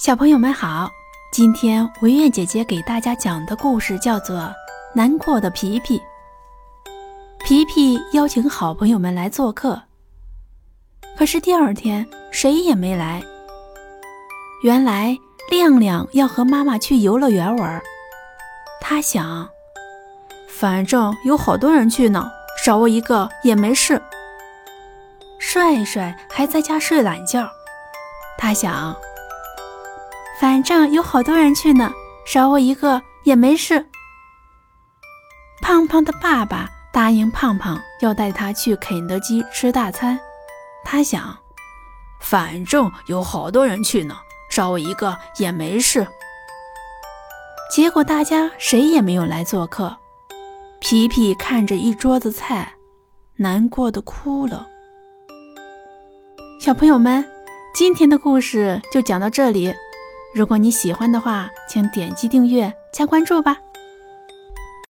小朋友们好，今天维月姐姐给大家讲的故事叫做《难过的皮皮》。皮皮邀请好朋友们来做客，可是第二天谁也没来。原来亮亮要和妈妈去游乐园玩，他想，反正有好多人去呢，少我一个也没事。帅帅还在家睡懒觉，他想。反正有好多人去呢，少我一个也没事。胖胖的爸爸答应胖胖要带他去肯德基吃大餐，他想，反正有好多人去呢，少我一个也没事。结果大家谁也没有来做客，皮皮看着一桌子菜，难过的哭了。小朋友们，今天的故事就讲到这里。如果你喜欢的话，请点击订阅加关注吧。